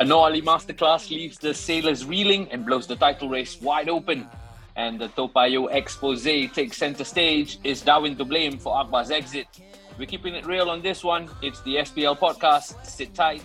A Noor Ali masterclass leaves the sailors reeling and blows the title race wide open. And the Toa Payoh expose takes center stage. Is Darwin to blame for Akbar's exit? We're keeping it real on this one. It's the SPL podcast. Sit tight.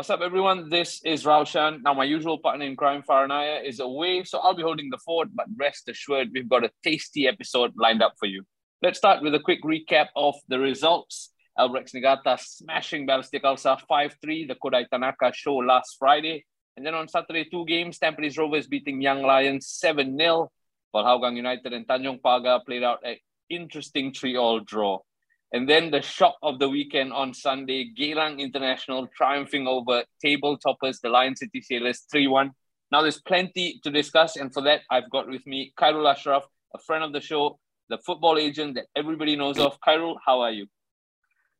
What's up, everyone? This is Raushan. Now, my usual partner in crime, Faranaya, is away, so I'll be holding the fort. But rest assured, we've got a tasty episode lined up for you. Let's start with a quick recap of the results. Albirex Niigata smashing Balestier Khalsa 5-3, the Kodai Tanaka show last Friday. And then on Saturday, two games, Tampines Rovers beating Young Lions 7-0, while Hougang United and Tanjong Pagar played out an interesting 3-all draw. And then the shock of the weekend on Sunday, Geylang International triumphing over table toppers, the Lion City Sailors 3 1. Now, there's plenty to discuss. And for that, I've got with me Khairul Asyraf, a friend of the show, the football agent that everybody knows of. Khairul, how are you?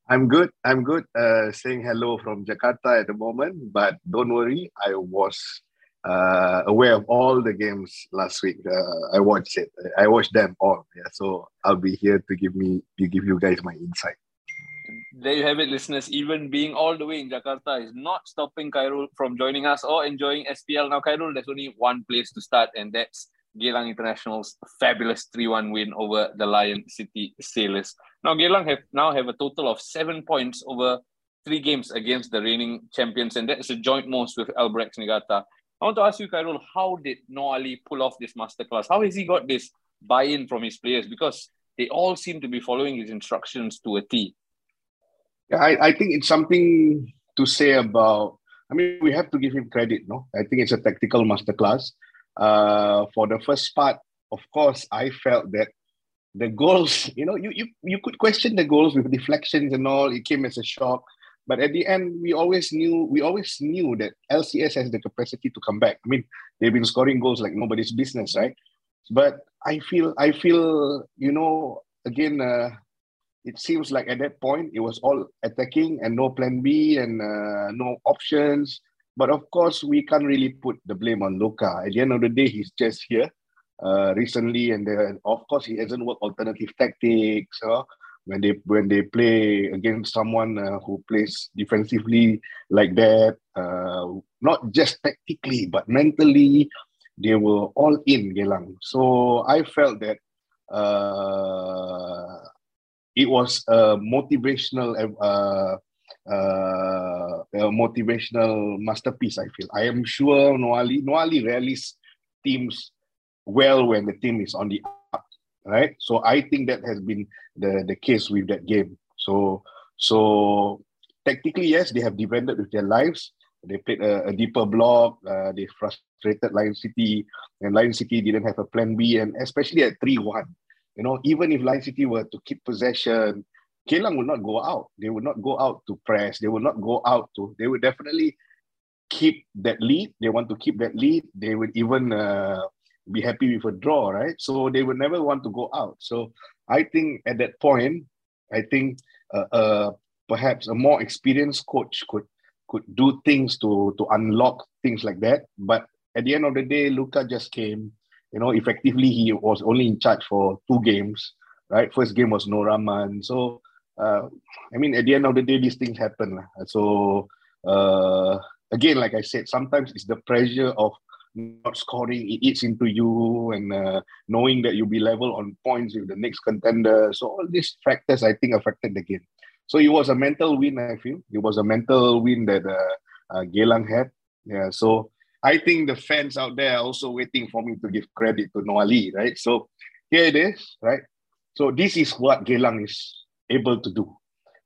I'm good. I'm good. Uh, saying hello from Jakarta at the moment, but don't worry. I was uh, aware of all the games last week. Uh, I watched it. I watched them all. Yeah, so I'll be here to give me to give you guys my insight. There you have it, listeners. Even being all the way in Jakarta is not stopping Khairul from joining us or enjoying SPL. Now, Khairul, there's only one place to start, and that's Geylang International's fabulous 3-1 win over the Lion City Sailors. Now, Geylang have now have a total of seven points over three games against the reigning champions, and that's a joint most with Albirex Niigata. I want to ask you, Khairul, how did Noor Ali pull off this masterclass? How has he got this buy-in from his players? Because they all seem to be following his instructions to a T. Yeah, I, I think it's something to say about. I mean, we have to give him credit, no? I think it's a tactical masterclass. Uh, for the first part, of course, I felt that the goals, you know, you, you you could question the goals with deflections and all. It came as a shock. But at the end, we always knew we always knew that LCS has the capacity to come back. I mean, they've been scoring goals like nobody's business, right? But I feel I feel you know again. Uh, it seems like at that point it was all attacking and no plan B and uh, no options. But of course, we can't really put the blame on Luka. At the end of the day, he's just here uh, recently, and then of course he hasn't worked alternative tactics. Uh, when they when they play against someone uh, who plays defensively like that, uh, not just tactically but mentally, they were all in Geylang. So I felt that uh, it was a motivational. Uh, uh, a motivational masterpiece. I feel. I am sure Noor Ali Noali rallies teams well when the team is on the right? So I think that has been the the case with that game. So so technically, yes, they have defended with their lives. They played a, a deeper block. Uh, they frustrated Lion City, and Lion City didn't have a plan B. And especially at three one, you know, even if Lion City were to keep possession, Geylang would not go out. They would not go out to press. They would not go out to. They would definitely keep that lead. They want to keep that lead. They would even uh, be happy with a draw, right? So they would never want to go out. So I think at that point, I think uh, uh, perhaps a more experienced coach could could do things to to unlock things like that. But at the end of the day, Luka just came. You know, effectively he was only in charge for two games, right? First game was Noh Rahman. So uh, I mean, at the end of the day, these things happen. So uh, again, like I said, sometimes it's the pressure of not scoring, it eats into you, and uh, knowing that you'll be level on points with the next contender. So all these factors, I think, affected the game. So it was a mental win. I feel it was a mental win that uh, uh, had. Yeah. So I think the fans out there are also waiting for me to give credit to Noor Ali, right? So here it is, right? So this is what Geylang is able to do,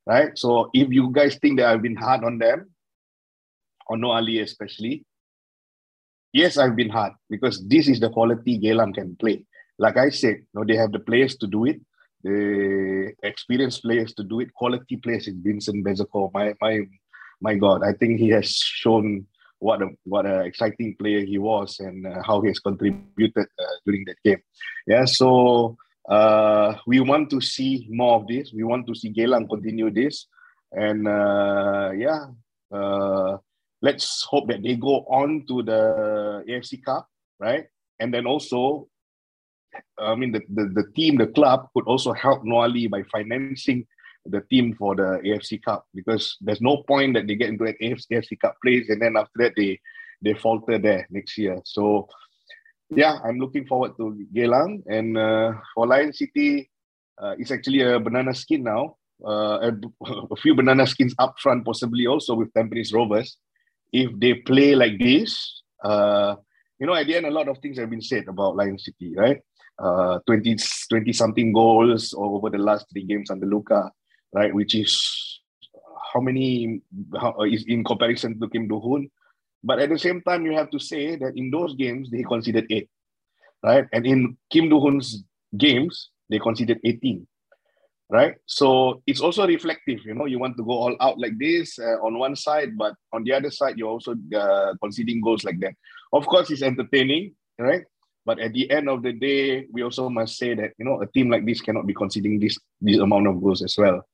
right? So if you guys think that I've been hard on them, on Noor Ali especially, yes, I've been hard because this is the quality Geylang can play. Like I said, you know, they have the players to do it, the experienced players to do it, quality players in Vincent Bezecourt. My my my God, I think he has shown what a what an exciting player he was and uh, how he has contributed uh, during that game. Yeah, so uh, we want to see more of this. We want to see Geylang continue this, and uh, yeah, uh, let's hope that they go on to the AFC Cup, right? And then also, I mean, the, the, the team, the club could also help Noor Ali by financing the team for the AFC Cup because there's no point that they get into an AFC, Cup place and then after that they they falter there next year. So yeah, I'm looking forward to Geylang and uh, for Lion City, uh, it's actually a banana skin now. Uh, a, a, few banana skins up front, possibly also with Tampines Rovers. If they play like this, uh, you know, at the end, a lot of things have been said about Lion City, right? Uh, 20, 20 something goals over the last three games under Luka, right? Which is how many how, is in comparison to Kim Do-hoon. But at the same time, you have to say that in those games, they conceded eight, right? And in Kim Do-hoon's games, they conceded 18 right? So it's also reflective you know you want to go all out like this uh, on one side but on the other side you're also uh, conceding goals like that. Of course it's entertaining right? But at the end of the day we also must say that you know a team like this cannot be conceding this this amount of goals as well.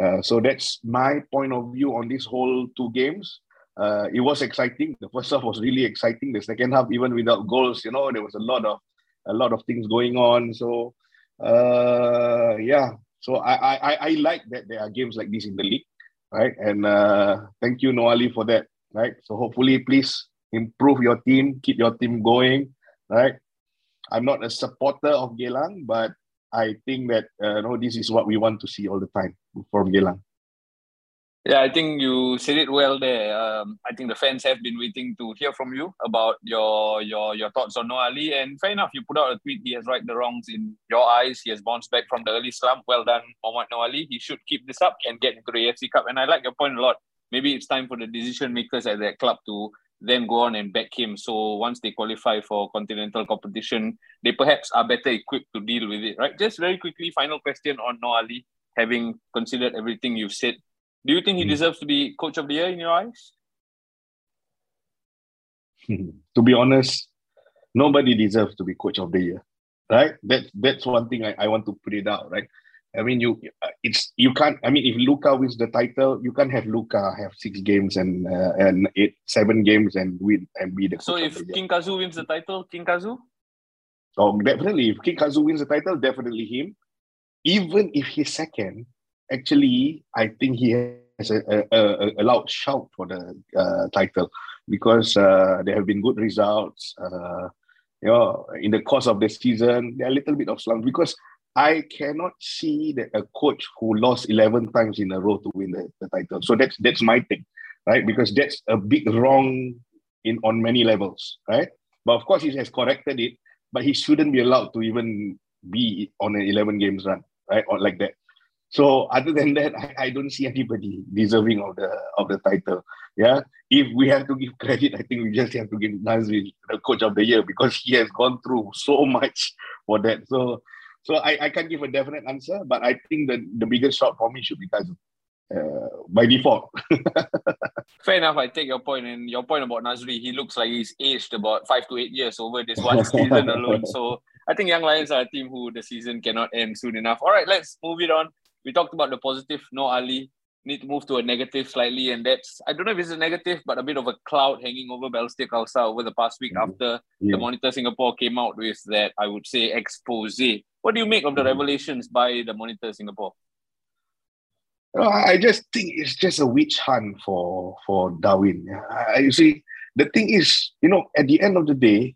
Uh, so that's my point of view on this whole two games. Uh, it was exciting. The first half was really exciting. The second half even without goals you know there was a lot of a lot of things going on. So uh, yeah, so I, I I like that there are games like this in the league, right? And uh, thank you Noor Ali for that, right? So hopefully, please improve your team, keep your team going, right? I'm not a supporter of Geylang, but I think that uh, no, this is what we want to see all the time from Geylang. Yeah, I think you said it well there. Um, I think the fans have been waiting to hear from you about your your your thoughts on Noor Ali. And fair enough, you put out a tweet. He has righted the wrongs in your eyes. He has bounced back from the early slump. Well done, Mohamed Noor Ali. He should keep this up and get into the AFC Cup. And I like your point a lot. Maybe it's time for the decision makers at that club to then go on and back him. So once they qualify for continental competition, they perhaps are better equipped to deal with it, right? Just very quickly, final question on Noor Ali, having considered everything you've said do you think he hmm. deserves to be coach of the year in your eyes? to be honest, nobody deserves to be coach of the year, right? That's that's one thing I, I want to put it out, right? I mean, you it's you can't. I mean, if Luka wins the title, you can't have Luka have six games and uh, and eight seven games and win and be the. So if King Kazu wins the title, King Kazu. Oh, definitely. If King Kazu wins the title, definitely him. Even if he's second, actually, I think he has a, a, a, loud shout for the uh, title because uh, there have been good results. Uh, you know, in the course of the season, there are a little bit of slump because I cannot see that a coach who lost 11 times in a row to win the, the title. So that's that's my thing, right? Because that's a big wrong in on many levels, right? But of course, he has corrected it, but he shouldn't be allowed to even be on an 11 games run, right? Or like that. So other than that, I, I don't see anybody deserving of the of the title. Yeah, if we have to give credit, I think we just have to give Nazri the coach of the year because he has gone through so much for that. So, so I, I can't give a definite answer, but I think the the biggest shot for me should be Kazu. Uh, by default. Fair enough. I take your point, and your point about Nazri. He looks like he's aged about five to eight years over this one season alone. So I think Young Lions are a team who the season cannot end soon enough. All right, let's move it on we talked about the positive, Noor Ali. Need to move to a negative slightly, and that's I don't know if it's a negative, but a bit of a cloud hanging over Balestier Khalsa over the past week mm-hmm. after yeah. the Monitor Singapore came out with that I would say expose. What do you make of the mm-hmm. revelations by the Monitor Singapore? I just think it's just a witch hunt for for Darwin. You see, the thing is, you know, at the end of the day,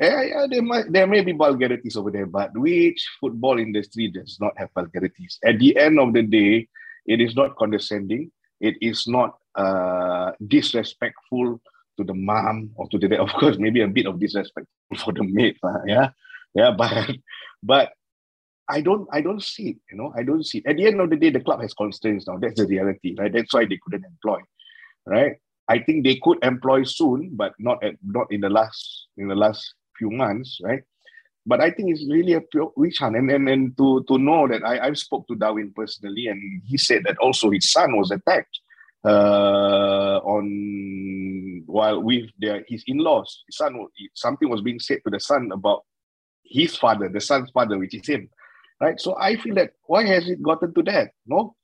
yeah, yeah, there might there may be vulgarities over there, but which football industry does not have vulgarities? At the end of the day, it is not condescending. It is not uh, disrespectful to the mom or to the dad. Of course, maybe a bit of disrespect for the maid. Uh, yeah, yeah, but but I don't I don't see it. You know, I don't see it. At the end of the day, the club has constraints now. That's the reality, right? That's why they couldn't employ, right? I think they could employ soon, but not at not in the last in the last few months, right? But I think it's really a pure witch hunt. And, and, and to, to know that I, I spoke to Darwin personally, and he said that also his son was attacked uh, on while with their, his in-laws. His son, something was being said to the son about his father, the son's father, which is him. Right. So I feel that why has it gotten to that? No?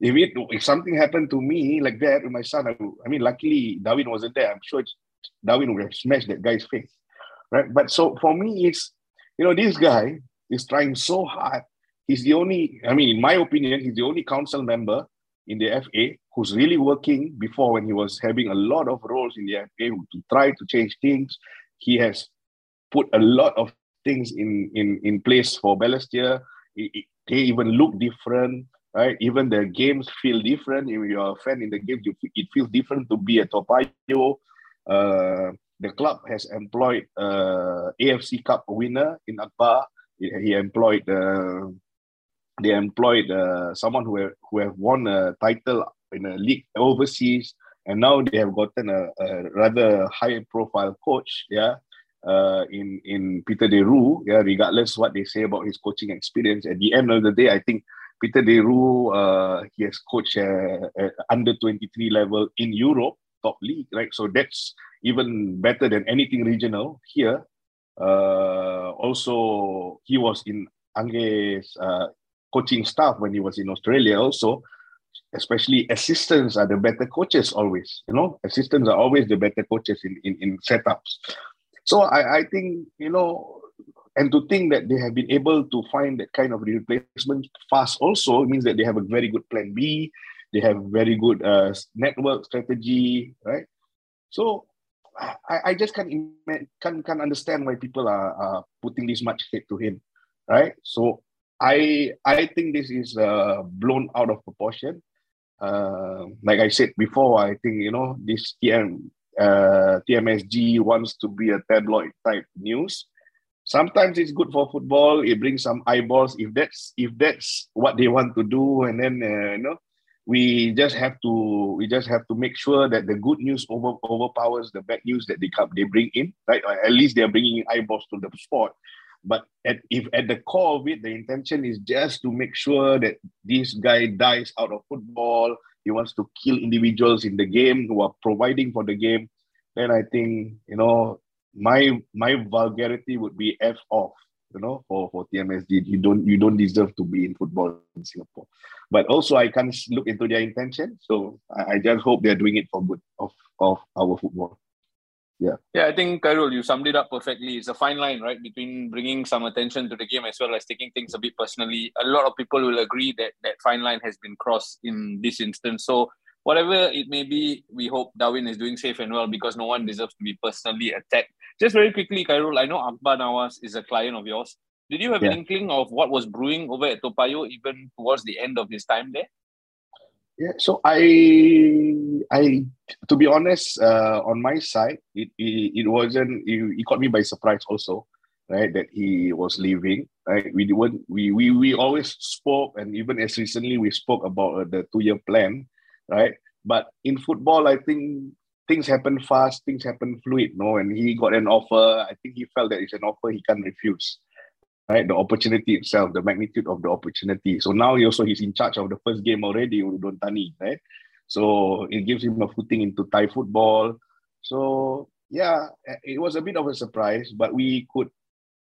if it if something happened to me like that with my son, I, I mean, luckily Darwin wasn't there. I'm sure Darwin would have smashed that guy's face, right? But so for me, it's you know this guy is trying so hard. He's the only, I mean, in my opinion, he's the only council member in the FA who's really working. Before when he was having a lot of roles in the FA to try to change things, he has put a lot of things in in in place for Balestier. They even look different right? Even the games feel different. If you're a fan in the game, you, it feels different to be a Toa Payoh. Uh, the club has employed uh, AFC Cup winner in Akbar. He, employed uh, they employed uh, someone who have, who have won a title in a league overseas, and now they have gotten a, a rather high profile coach. Yeah, uh, in in Peter De Roo. Yeah, regardless what they say about his coaching experience, at the end of the day, I think Peter De Roo, uh, he has coached uh, under 23 level in Europe, top league, right? So that's even better than anything regional here. Uh, also, he was in Ange's uh, coaching staff when he was in Australia also. Especially assistants are the better coaches always, you know, assistants are always the better coaches in, in, in setups. So I, I think, you know, and to think that they have been able to find that kind of replacement fast also means that they have a very good plan B, they have very good uh, network strategy, right? So I, I just can't, can't, can't understand why people are, are putting this much hate to him, right? So I I think this is uh, blown out of proportion. Uh, like I said before, I think you know this TM uh, TMSG wants to be a tabloid type news, sometimes it's good for football it brings some eyeballs if that's if that's what they want to do and then uh, you know we just have to we just have to make sure that the good news over overpowers the bad news that they come they bring in right? Or at least they're bringing eyeballs to the sport but at, if at the core of it the intention is just to make sure that this guy dies out of football he wants to kill individuals in the game who are providing for the game then i think you know my my vulgarity would be f off you know for for tmsg you don't you don't deserve to be in football in singapore. But also i can't look into their intention. So i, I just hope they're doing it for good of of our football. Yeah. Yeah i think Khairul, you summed it up perfectly. It's a fine line right between bringing some attention to the game as well as taking things a bit personally. A lot of people will agree that that fine line has been crossed in this instance. So whatever it may be, we hope Darwin is doing safe and well because no one deserves to be personally attacked. Just very quickly, Khairul, I know Akbar Nawas is a client of yours. Did you have yeah. an inkling of what was brewing over at Topayo even towards the end of his time there? Yeah, so I, I, to be honest, uh, on my side, it it, it wasn't. It, it caught me by surprise also, right? That he was leaving. Right, we didn't. We we we always spoke, and even as recently we spoke about uh, the two year plan right? But in football, I think things happen fast, things happen fluid. No, and he got an offer. I think he felt that it's an offer he can't refuse. Right, the opportunity itself, the magnitude of the opportunity. So now he also he's in charge of the first game already, Udon Thani, right? So it gives him a footing into Thai football. So yeah, it was a bit of a surprise, but we could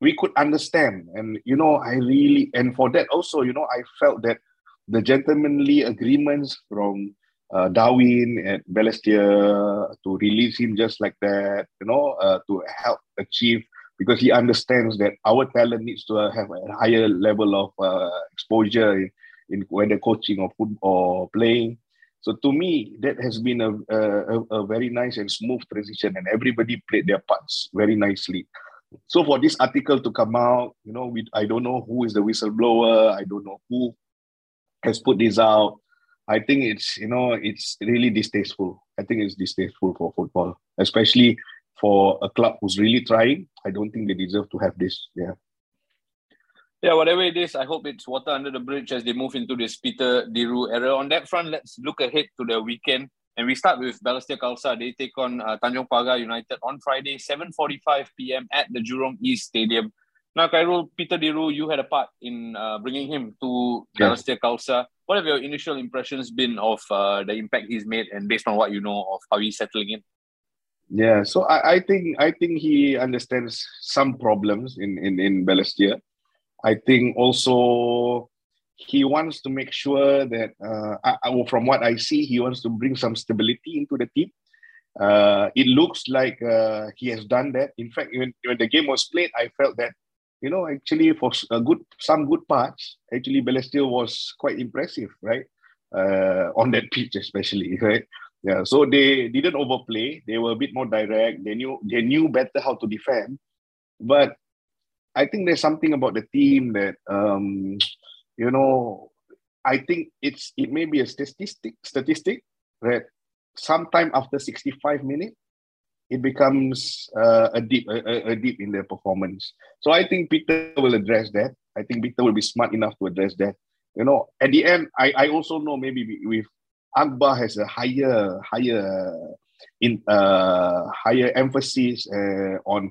we could understand. And you know, I really and for that also, you know, I felt that the gentlemanly agreements from uh, Darwin and Balestier to release him just like that, you know, uh, to help achieve because he understands that our talent needs to have a higher level of uh, exposure in, in whether coaching or football or playing. So to me, that has been a, a, a very nice and smooth transition, and everybody played their parts very nicely. So for this article to come out, you know, we, I don't know who is the whistleblower. I don't know who has put this out. I think it's you know it's really distasteful. I think it's distasteful for football, especially for a club who's really trying. I don't think they deserve to have this. Yeah. Yeah, whatever it is, I hope it's water under the bridge as they move into this Peter Roo era. On that front, let's look ahead to the weekend. And we start with Balestier Khalsa. They take on uh, Tanjong Pagar United on Friday, 7.45 p.m. at the Jurong East Stadium. Now, Khairul, Peter Roo, you had a part in uh, bringing him to yeah. Balestier Khalsa. What have your initial impressions been of uh, the impact he's made, and based on what you know of how he's settling in? Yeah, so I, I think I think he understands some problems in in in Balestier. I think also he wants to make sure that, uh, I, from what I see, he wants to bring some stability into the team. Uh, it looks like uh, he has done that. In fact, when, when the game was played, I felt that, you know, actually for a good some good parts, actually Balestier was quite impressive, right? Uh, on that pitch, especially, right? Yeah, so they didn't overplay. They were a bit more direct. They knew they knew better how to defend. But I think there's something about the team that um, you know, I think it's it may be a statistic statistic that sometime after 65 minutes, it becomes uh, a deep a, a deep in their performance. So I think Peter will address that. I think Peter will be smart enough to address that. You know, at the end, I, I also know maybe with Akbar has a higher higher in uh higher emphasis uh, on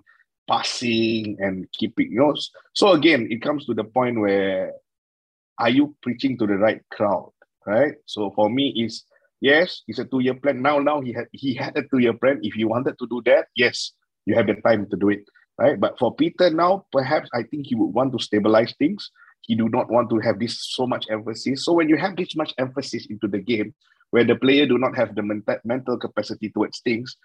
passing and keeping you know so again it comes to the point where are you preaching to the right crowd right so for me is yes it's a two-year plan. Now now he had he had a two-year plan. If you wanted to do that yes you have the time to do it right? But for peter now perhaps i think he would want to stabilize things. He do not want to have this so much emphasis. So when you have this much emphasis into the game where the player do not have the mental, mental capacity towards things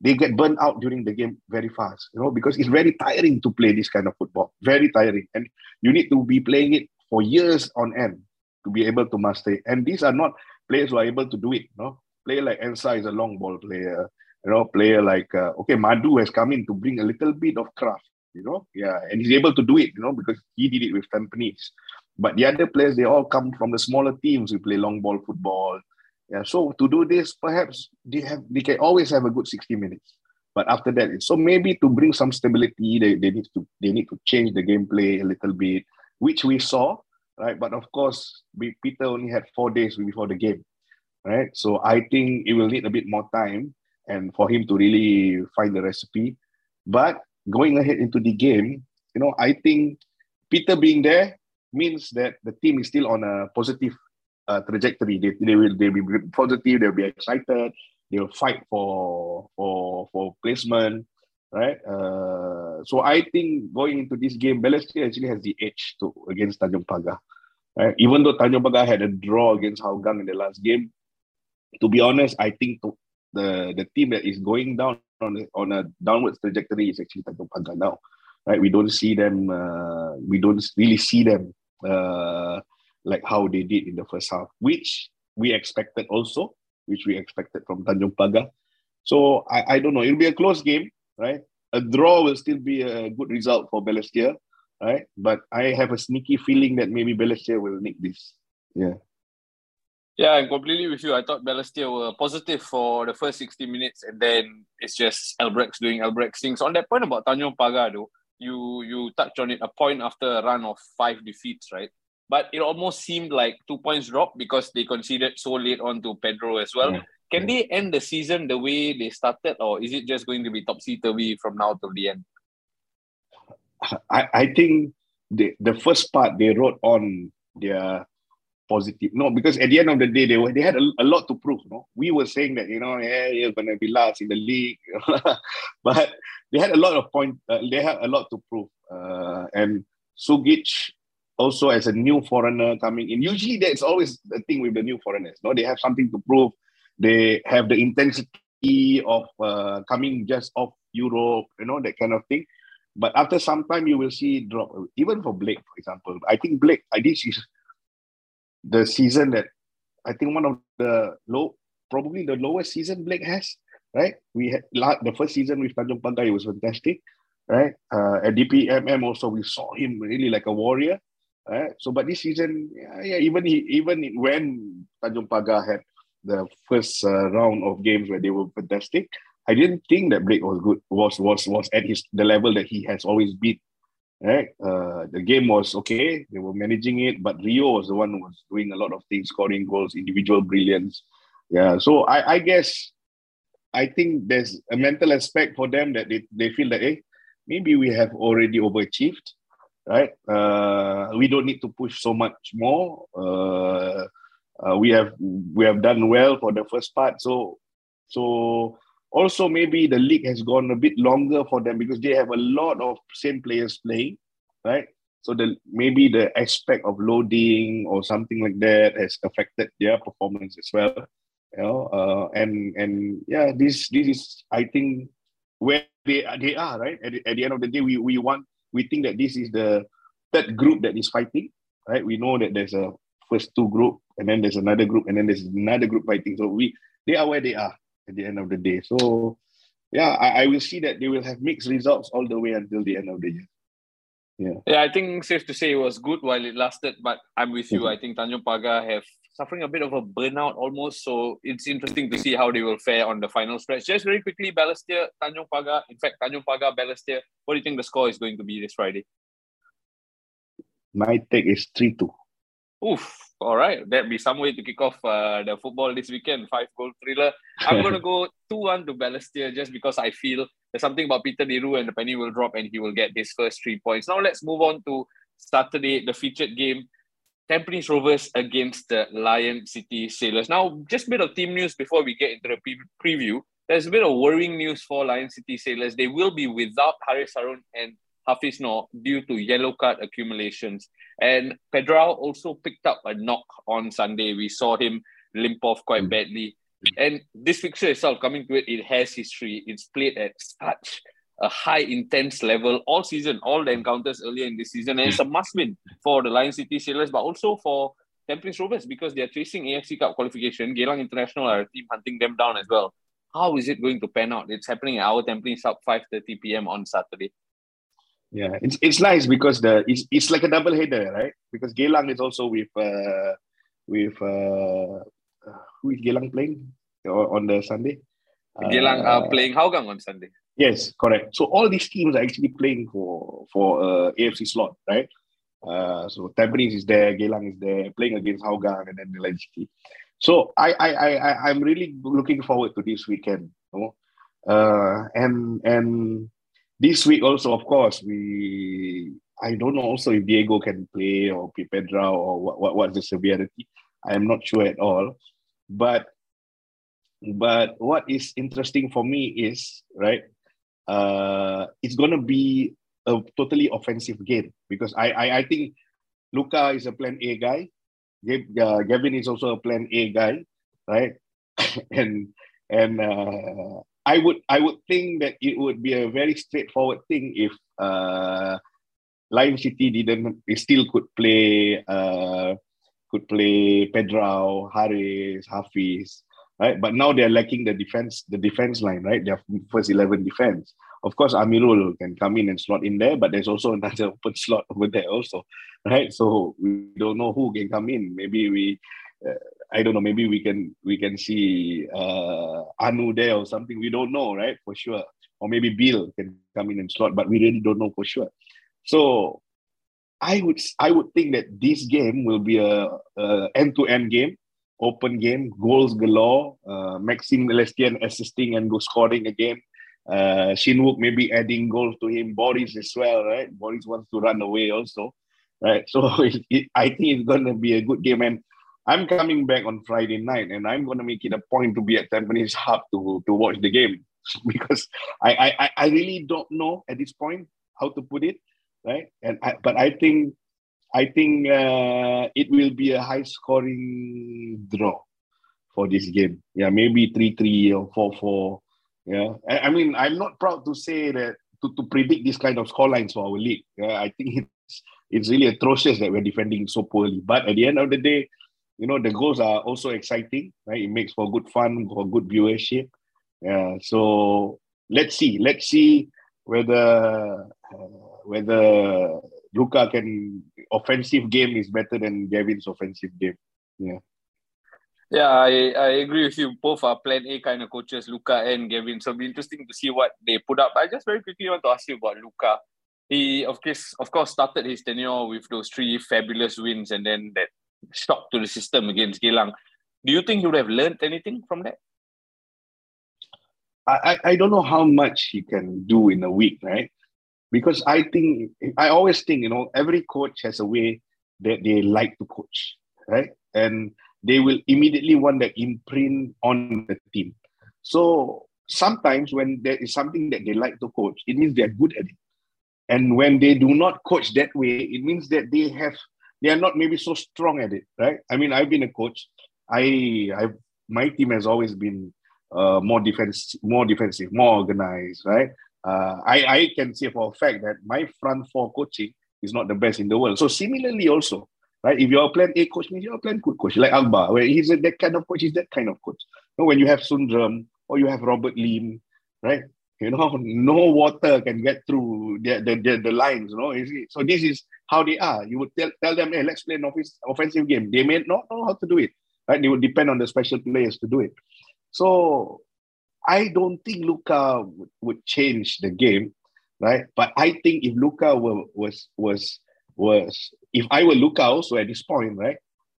they get burned out during the game very fast you know because it's very tiring to play this kind of football. Very tiring. And you need to be playing it for years on end to be able to master it. And these are not players who are able to do it you know. Player like Ensa is a long ball player you know. Player like uh, okay Madu has come in to bring a little bit of craft you know. Yeah and he's able to do it you know because he did it with Tampines. But the other players they all come from the smaller teams who play long ball football. Yeah, so to do this, perhaps they have they can always have a good 60 minutes. But after that, so maybe to bring some stability, they, they need to they need to change the gameplay a little bit, which we saw, right? But of course, Peter only had four days before the game, right? So I think it will need a bit more time and for him to really find the recipe. But going ahead into the game, you know, I think Peter being there means that the team is still on a positive uh, trajectory. They, they will they will be positive. They'll be excited. They'll fight for for for placement, right? Uh, so I think going into this game, Balestier actually has the edge to against Tanjong Pagar. Right? Even though Tanjong Pagar had a draw against Hougang in the last game, to be honest, I think to, the the team that is going down on on a downwards trajectory is actually Tanjong Pagar now. Right? We don't see them. Uh, we don't really see them. Uh, like how they did in the first half, which we expected also, which we expected from Tanjong Pagar. So I, I don't know. It'll be a close game, right? A draw will still be a good result for Balestier, right? But I have a sneaky feeling that maybe Balestier will nick this. Yeah. Yeah, I'm completely with you. I thought Balestier were positive for the first 60 minutes, and then it's just Albirex doing Albirex things. On that point about Tanjong Pagar, though, you you touched on it, a point after a run of five defeats, right? but it almost seemed like two points dropped because they conceded so late on to Pedro as well. Yeah. Can they end the season the way they started, or is it just going to be topsy turvy from now till the end? I, I think the, the first part they wrote on their positive. No, because at the end of the day, they were they had a, a lot to prove. No, we were saying that you know, yeah, you're gonna be last in the league, but they had a lot of point. Uh, they had a lot to prove, uh, and Sugic also as a new foreigner coming in. Usually that's always the thing with the new foreigners. No, they have something to prove. They have the intensity of uh, coming just off Europe, you know, that kind of thing. But after some time, you will see drop. Even for Blake, for example, I think Blake, I this is the season that I think one of the low, probably the lowest season Blake has. Right, we had the first season with Tanjong Pagar, it was fantastic. Right, uh, at DPMM also we saw him really like a warrior Right? So, but this season, yeah, yeah even he, even when Tanjong Pagar had the first uh, round of games where they were fantastic, I didn't think that Blake was good. Was was was at his the level that he has always been. Right? Uh, the game was okay. They were managing it, but Rio was the one who was doing a lot of things, scoring goals, individual brilliance. Yeah. So I, I guess I think there's a mental aspect for them that they, they feel that hey, maybe we have already overachieved right? Uh, we don't need to push so much more. Uh, uh, we have we have done well for the first part, so so also maybe the league has gone a bit longer for them because they have a lot of same players playing, right? So the maybe the aspect of loading or something like that has affected their performance as well. You know, uh, and and yeah, this this is I think where they they are right at at the end of the day. We we want we think that this is the third group that is fighting. Right, we know that there's a first two group and then there's another group and then there's another group fighting. So we they are where they are at the end of the day. So yeah, I, I will see that they will have mixed results all the way until the end of the year. Yeah. Yeah, I think safe to say it was good while it lasted, but I'm with you. Mm-hmm. I think Tanjong Pagar have suffering a bit of a burnout almost. So it's interesting to see how they will fare on the final stretch. Just very quickly, Balestier, Tanjong Pagar. In fact, Tanjong Pagar, Balestier. What do you think the score is going to be this Friday? My take is 3 2. Oof. All right. That'd be some way to kick off uh, the football this weekend. Five goal thriller. I'm going to go 2 1 to Balestier just because I feel there's something about Peter Roo and the penny will drop and he will get his first three points. Now let's move on to Saturday, the featured game. Tampines Rovers against the Lion City Sailors. Now, just a bit of team news before we get into the pre- preview. There's a bit of worrying news for Lion City Sailors. They will be without Haris Harun and Hafiz Noor due to yellow card accumulations. And Pedrao also picked up a knock on Sunday. We saw him limp off quite mm. badly. And this fixture itself, coming to it, it has history. It's played at such a high intense level all season, all the encounters earlier in this season. And it's a must win for the Lion City Sailors, but also for Tampines Rovers because they're chasing AFC Cup qualification. Geylang International are a team hunting them down as well. How is it going to pan out? It's happening at our Tampines Hub 5.30 p.m. on Saturday. Yeah, it's it's nice because the it's, it's like a double header, right? Because Geylang is also with uh with uh who is Geylang playing on the Sunday? Geylang uh, are playing Hougang on Sunday. Yes, correct. So all these teams are actually playing for for uh, AFC slot, right? Uh, so Tampines is there, Geylang is there, playing against Hougang and then the City. So I I I I'm really looking forward to this weekend. You know? uh, and and this week also, of course, we I don't know also if Diego can play or Pedra or what, what what's the severity. I am not sure at all. But but what is interesting for me is right, uh, it's gonna be a totally offensive game because I I, I think Luka is a plan A guy. Uh, Gavin is also a plan A guy, right? and and uh, I would I would think that it would be a very straightforward thing if uh, Lion City didn't still could play uh, could play Pedro, Haris, Hafiz, right? But now they're lacking the defense the defense line, right? Their first eleven defense. Of course, Amirul can come in and slot in there, but there's also another open slot over there also, right? So we don't know who can come in. Maybe we. Uh, I don't know. Maybe we can we can see uh, Anu there or something. We don't know, right? For sure. Or maybe Bill can come in and slot, but we really don't know for sure. So I would I would think that this game will be a, end-to-end game, open game, goals galore. Uh, Maxime Lestienne assisting and go scoring again. Uh, Shinwook maybe adding goals to him. Boris as well, right? Boris wants to run away also, right? So it, it, I think it's going to be a good game. And I'm coming back on Friday night and I'm going to make it a point to be at Tampines Hub to, to watch the game because I, I, I really don't know at this point how to put it, right? And I, but I think I think uh, it will be a high scoring draw for this game. Yeah, maybe 3 3 or 4 4. Yeah, I, mean, I'm not proud to say that to, to predict this kind of scorelines for our league. Yeah, I think it's it's really atrocious that we're defending so poorly. But at the end of the day, you know the goals are also exciting right it makes for good fun for good viewership yeah so let's see let's see whether uh, whether Luka can offensive game is better than Gavin's offensive game yeah yeah, I, I agree with you. Both are plan A kind of coaches, Luka and Gavin. So it'll be interesting to see what they put up. I just very quickly want to ask you about Luka. He of course of course started his tenure with those three fabulous wins and then that shock to the system against Geylang. Do you think he would have learned anything from that? I, I don't know how much he can do in a week, right? Because I think I always think, you know, every coach has a way that they like to coach, right? And they will immediately want that imprint on the team. So sometimes when there is something that they like to coach, it means they're good at it. And when they do not coach that way, it means that they have they are not maybe so strong at it, right? I mean, I've been a coach. I I my team has always been uh, more defense, more defensive, more organized, right? Uh, I I can say for a fact that my front four coaching is not the best in the world. So similarly, also, right? If you're a plan A coach, means you're a plan good coach, like Alba, where he's a, that kind of coach, he's that kind of coach. You know, when you have Sundram or you have Robert Lim, right? You know, no water can get through the, the, the, the lines, you know. So this is how they are. You would tell, tell them, hey, let's play an office, offensive game. They may not know how to do it, right? They would depend on the special players to do it. So I don't think Luka would, would change the game, right? But I think if Luka were, was was was if I were Luka also at this point, right,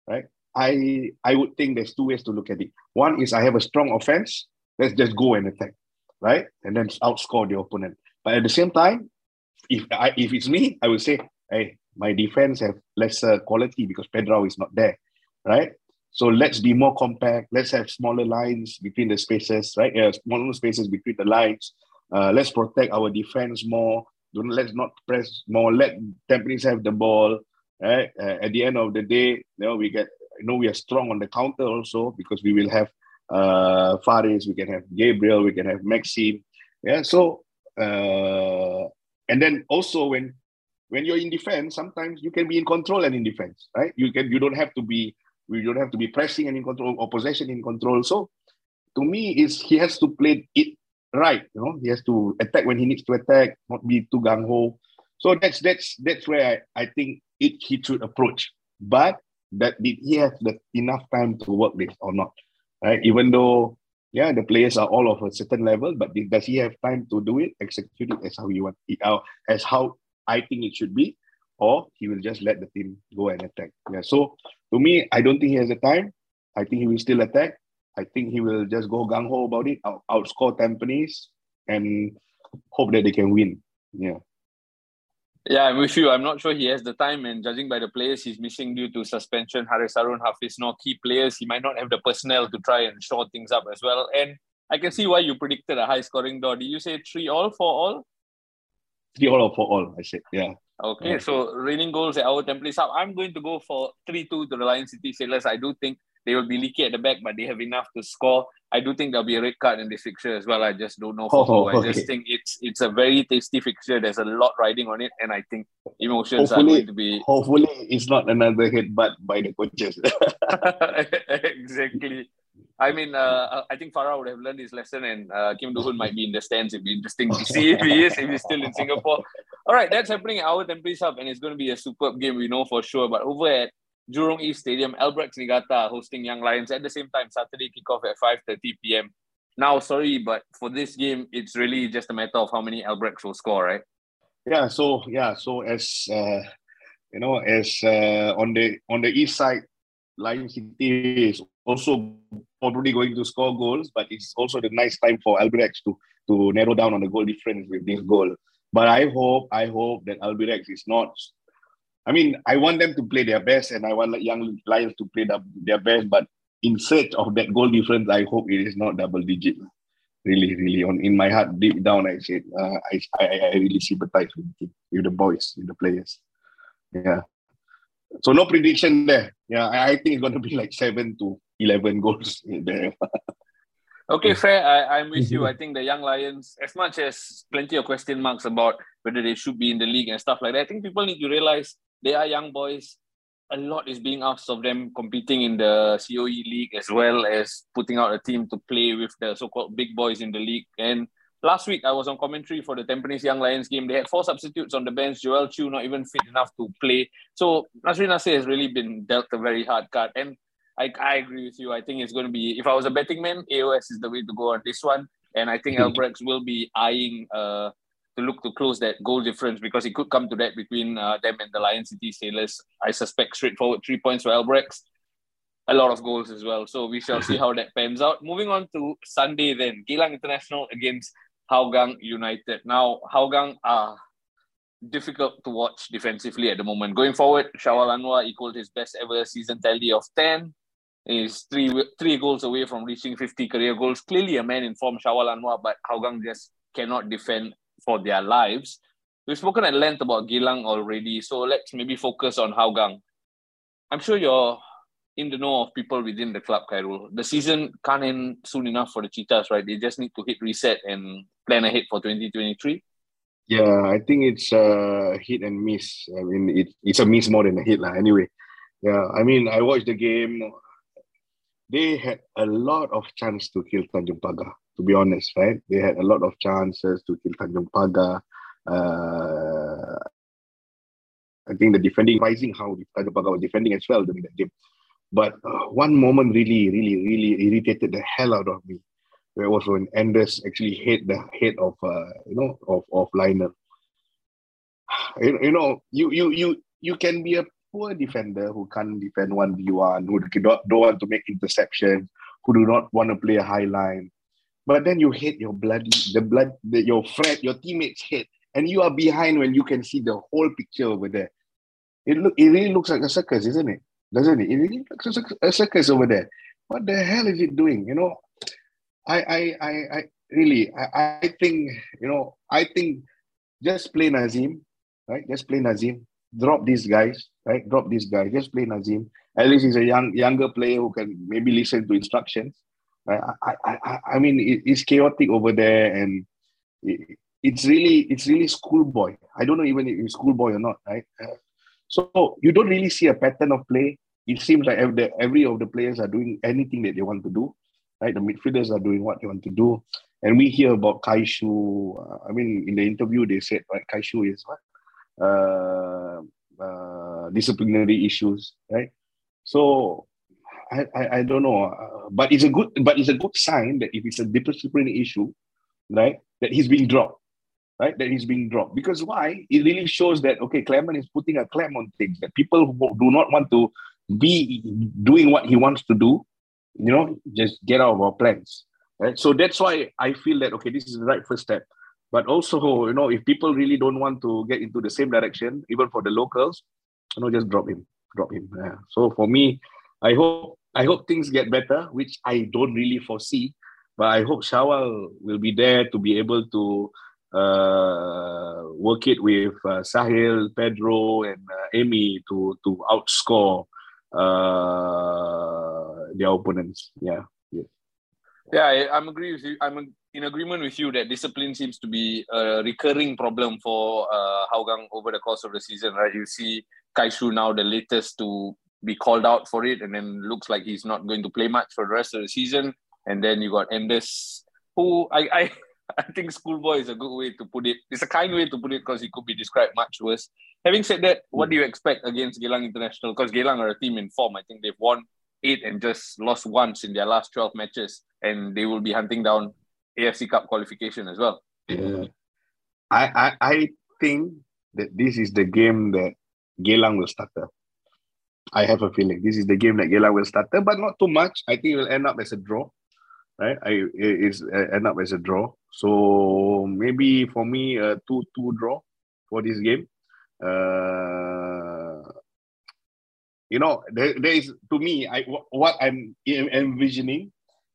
right, I I would think there's two ways to look at it. One is I have a strong offense, let's just go and attack, right, and then outscore the opponent. But at the same time, if I if it's me, I would say, hey, my defense have lesser quality because Pedro is not there, right? So let's be more compact. Let's have smaller lines between the spaces, right? Yeah, smaller spaces between the lines. Uh, let's protect our defense more. Don't let's not press more. Let Tampines have the ball. Right? Uh, at the end of the day, you know we get. You know we are strong on the counter also because we will have uh, Faris, we can have Gabriel, we can have Maxime. Yeah. So uh, and then also when when you're in defense, sometimes you can be in control and in defense, right? You can you don't have to be you don't have to be pressing and in control or possession in control. So to me, is he has to play it right. You know, he has to attack when he needs to attack, not be too gung ho. So that's that's that's where I, I think it he should approach. But that did he have the enough time to work this or not? Right? Even though yeah, the players are all of a certain level, but does he have time to do it, execute it as how you want it, uh, as how I think it should be, or he will just let the team go and attack. Yeah. So to me, I don't think he has the time. I think he will still attack. I think he will just go gung ho about it, out, outscore Tampines, and hope that they can win. Yeah. Yeah, I'm with you. I'm not sure he has the time, and judging by the players he's missing due to suspension, Haris Harun, Hafiz, no key players, he might not have the personnel to try and shore things up as well. And I can see why you predicted a high scoring draw. Did you say three all, four all? Three all or four all, I said. Yeah. Okay, so raining goals at our Tampines Hub. I'm going to go for 3 2 to the Lion City Sailors. I do think they will be leaky at the back, but they have enough to score. I do think there'll be a red card in this fixture as well. I just don't know for oh, who. I okay. just think it's it's a very tasty fixture. There's a lot riding on it, and I think emotions hopefully, are going to be. Hopefully, it's not another headbutt by the coaches. exactly. I mean, uh, I think Farah would have learned his lesson, and uh, Kim Do might be in the stands. It'd be interesting to see if he is, if he's still in Singapore. All right, that's happening at our Tampines Hub, and it's going to be a superb game, we know for sure. But over at Jurong East Stadium, Albirex Niigata hosting Young Lions at the same time, Saturday kickoff at 5.30 p.m. Now, sorry, but for this game, it's really just a matter of how many Albrechts will score, right? Yeah, so yeah, so as uh, you know, as uh, on the on the east side, Lion City is also probably going to score goals, but it's also the nice time for Albirex to to narrow down on the goal difference with this goal. But I hope, I hope that Albirex is not. I mean, I want them to play their best, and I want young Lions to play the, their best. But in search of that goal difference, I hope it is not double digit. Really, really, on in my heart, deep down, I said, uh, I, I, I really sympathize with the, with the boys, with the players. Yeah. So no prediction there. Yeah, I, I think it's going to be like seven to 11 goals there. okay, fair. I, I'm with you. I think the Young Lions, as much as plenty of question marks about whether they should be in the league and stuff like that, I think people need to realize they are young boys. A lot is being asked of them competing in the COE league as well as putting out a team to play with the so called big boys in the league. And last week I was on commentary for the Tampines Young Lions game. They had four substitutes on the bench. Joel Chew not even fit enough to play. So Nazri Nasir has really been dealt a very hard card. And I, I agree with you. I think it's going to be, if I was a betting man, AOS is the way to go on this one. And I think Albirex will be eyeing uh, to look to close that goal difference because it could come to that between uh, them and the Lion City Sailors. I suspect straightforward three points for Albirex, a lot of goals as well. So we shall see how that pans out. Moving on to Sunday then, Geylang International against Hougang United. Now, Hougang are difficult to watch defensively at the moment. Going forward, Shawal Anwar equaled his best ever season tally of 10 is three three goals away from reaching 50 career goals. Clearly a man in form, Shawal Anwar, but Hougang just cannot defend for their lives. We've spoken at length about Geylang already, so let's maybe focus on Hougang. I'm sure you're in the know of people within the club, Khairul. The season can't end soon enough for the Cheetahs, right? They just need to hit reset and plan ahead for 2023. Yeah, I think it's a hit and miss. I mean, it, it's a miss more than a hit. Lah. Anyway, yeah, I mean, I watched the game. They had a lot of chance to kill Tanjong Pagar, to be honest, right? They had a lot of chances to kill Tanjong Pagar. Uh, I think the defending, rising how Tanjong Pagar was defending as well during that game. But uh, one moment really, really, really irritated the hell out of me. Where was when Anders actually hit the head of, uh, you know, of of Liner. You, you know, you you you you can be a poor defender who can't defend one v one, who don't, don't want to make interceptions, who do not want to play a high line. But then you hit your bloody the blood the, your friend, your teammates hit, and you are behind when you can see the whole picture over there. It look it really looks like a circus, isn't it? doesn't it? It really looks like a circus over there. What the hell is it doing? You know, I, I, I, I really, I, I think, you know, I think just play Nazim, right? Just play Nazim. Drop these guys, right? Drop these guys. Just play Nazim. At least he's a young, younger player who can maybe listen to instructions. Right? I, I, I, I mean, it, it's chaotic over there, and it, it's really, it's really schoolboy. I don't know even if schoolboy or not, right? Uh, so you don't really see a pattern of play. It seems like every, every of the players are doing anything that they want to do, right? The midfielders are doing what they want to do. And we hear about Kaishu. Uh, I mean, in the interview, they said, right, Kaishu is what? Uh, uh, disciplinary issues, right? So I, I, I don't know, uh, but it's a good but it's a good sign that if it's a disciplinary issue, right, that he's being dropped right? That he's being dropped. Because why? It really shows that, okay, Clement is putting a clamp on things, that people who do not want to be doing what he wants to do, you know, just get out of our plans, right? So that's why I feel that, okay, this is the right first step. But also, you know, if people really don't want to get into the same direction, even for the locals, you know, just drop him, drop him. Yeah. So for me, I hope I hope things get better, which I don't really foresee. But I hope Shawal will be there to be able to uh, work it with uh, Sahil, Pedro, and uh, Amy to to outscore uh, their opponents. Yeah, yeah, yeah. I, am agree with you. I'm in agreement with you that discipline seems to be a recurring problem for uh, Hougang over the course of the season. Right, you see Kaishu now the latest to be called out for it, and then looks like he's not going to play much for the rest of the season. And then you got Anders, who I, I I think schoolboy is a good way to put it. It's a kind way to put it because it could be described much worse. Having said that, what do you expect against Geylang International? Because Geylang are a team in form. I think they've won eight and just lost once in their last 12 matches. And they will be hunting down AFC Cup qualification as well. Yeah. I, I, I think that this is the game that Geylang will start. I have a feeling this is the game that Geylang will start, but not too much. I think it will end up as a draw right? I it's end up as a draw. So maybe for me a two-two draw for this game. Uh, you know, there, there is to me, I what I'm envisioning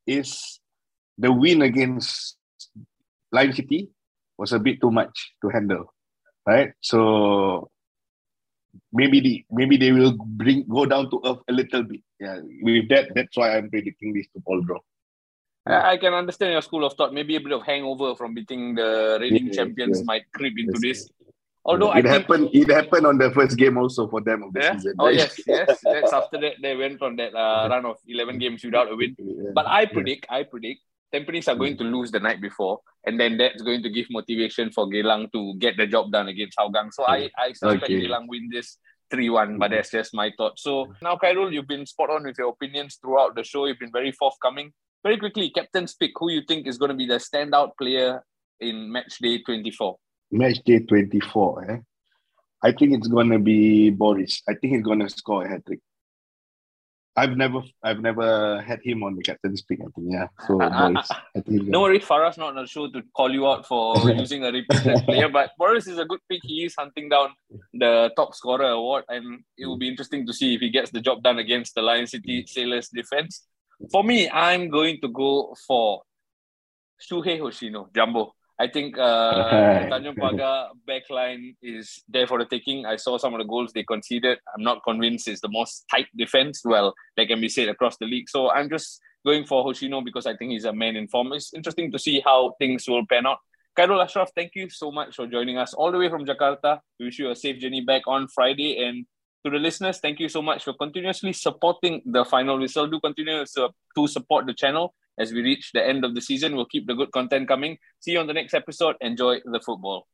is the win against Lion City was a bit too much to handle, right? So maybe the maybe they will bring go down to earth a little bit. Yeah, with that, that's why I'm predicting this to Paul draw. I can understand your school of thought. Maybe a bit of hangover from beating the reigning yes, champions yes. might creep into yes. this. Although it I happened, think, it happened on the first game also for them of the yeah? season. Oh yes, yes. That's after that they went on that uh, run of eleven games without a win. But I predict, I predict, Tampines are going to lose the night before, and then that's going to give motivation for Geylang to get the job done against Hougang. So I, I suspect okay. Geylang win this 3-1, but that's just my thought. So now, Khairul, you've been spot on with your opinions throughout the show. You've been very forthcoming. Very quickly, captain's pick. Who you think is going to be the standout player in match day 24? Match day 24, eh? I think it's going to be Boris. I think he's going to score a hat trick. I've never, I've never had him on the captain's pick. I think, yeah. So ah, ah, Boris. Ah. I think no worries, Farah's not on the show to call you out for using a repeated player, but Boris is a good pick. He is hunting down the top scorer award, and it will be interesting to see if he gets the job done against the Lion City Sailors defense. For me, I'm going to go for Shuhei Hoshino, Jumbo. I think uh, Tanjong Pagar backline is there for the taking. I saw some of the goals they conceded. I'm not convinced it's the most tight defense. Well, that can be said across the league. So I'm just going for Hoshino because I think he's a man in form. It's interesting to see how things will pan out. Khairul Asyraf, thank you so much for joining us all the way from Jakarta. We wish you a safe journey back on Friday. And to the listeners, thank you so much for continuously supporting the final whistle. Do continue to support the channel as we reach the end of the season. We'll keep the good content coming. See you on the next episode. Enjoy the football.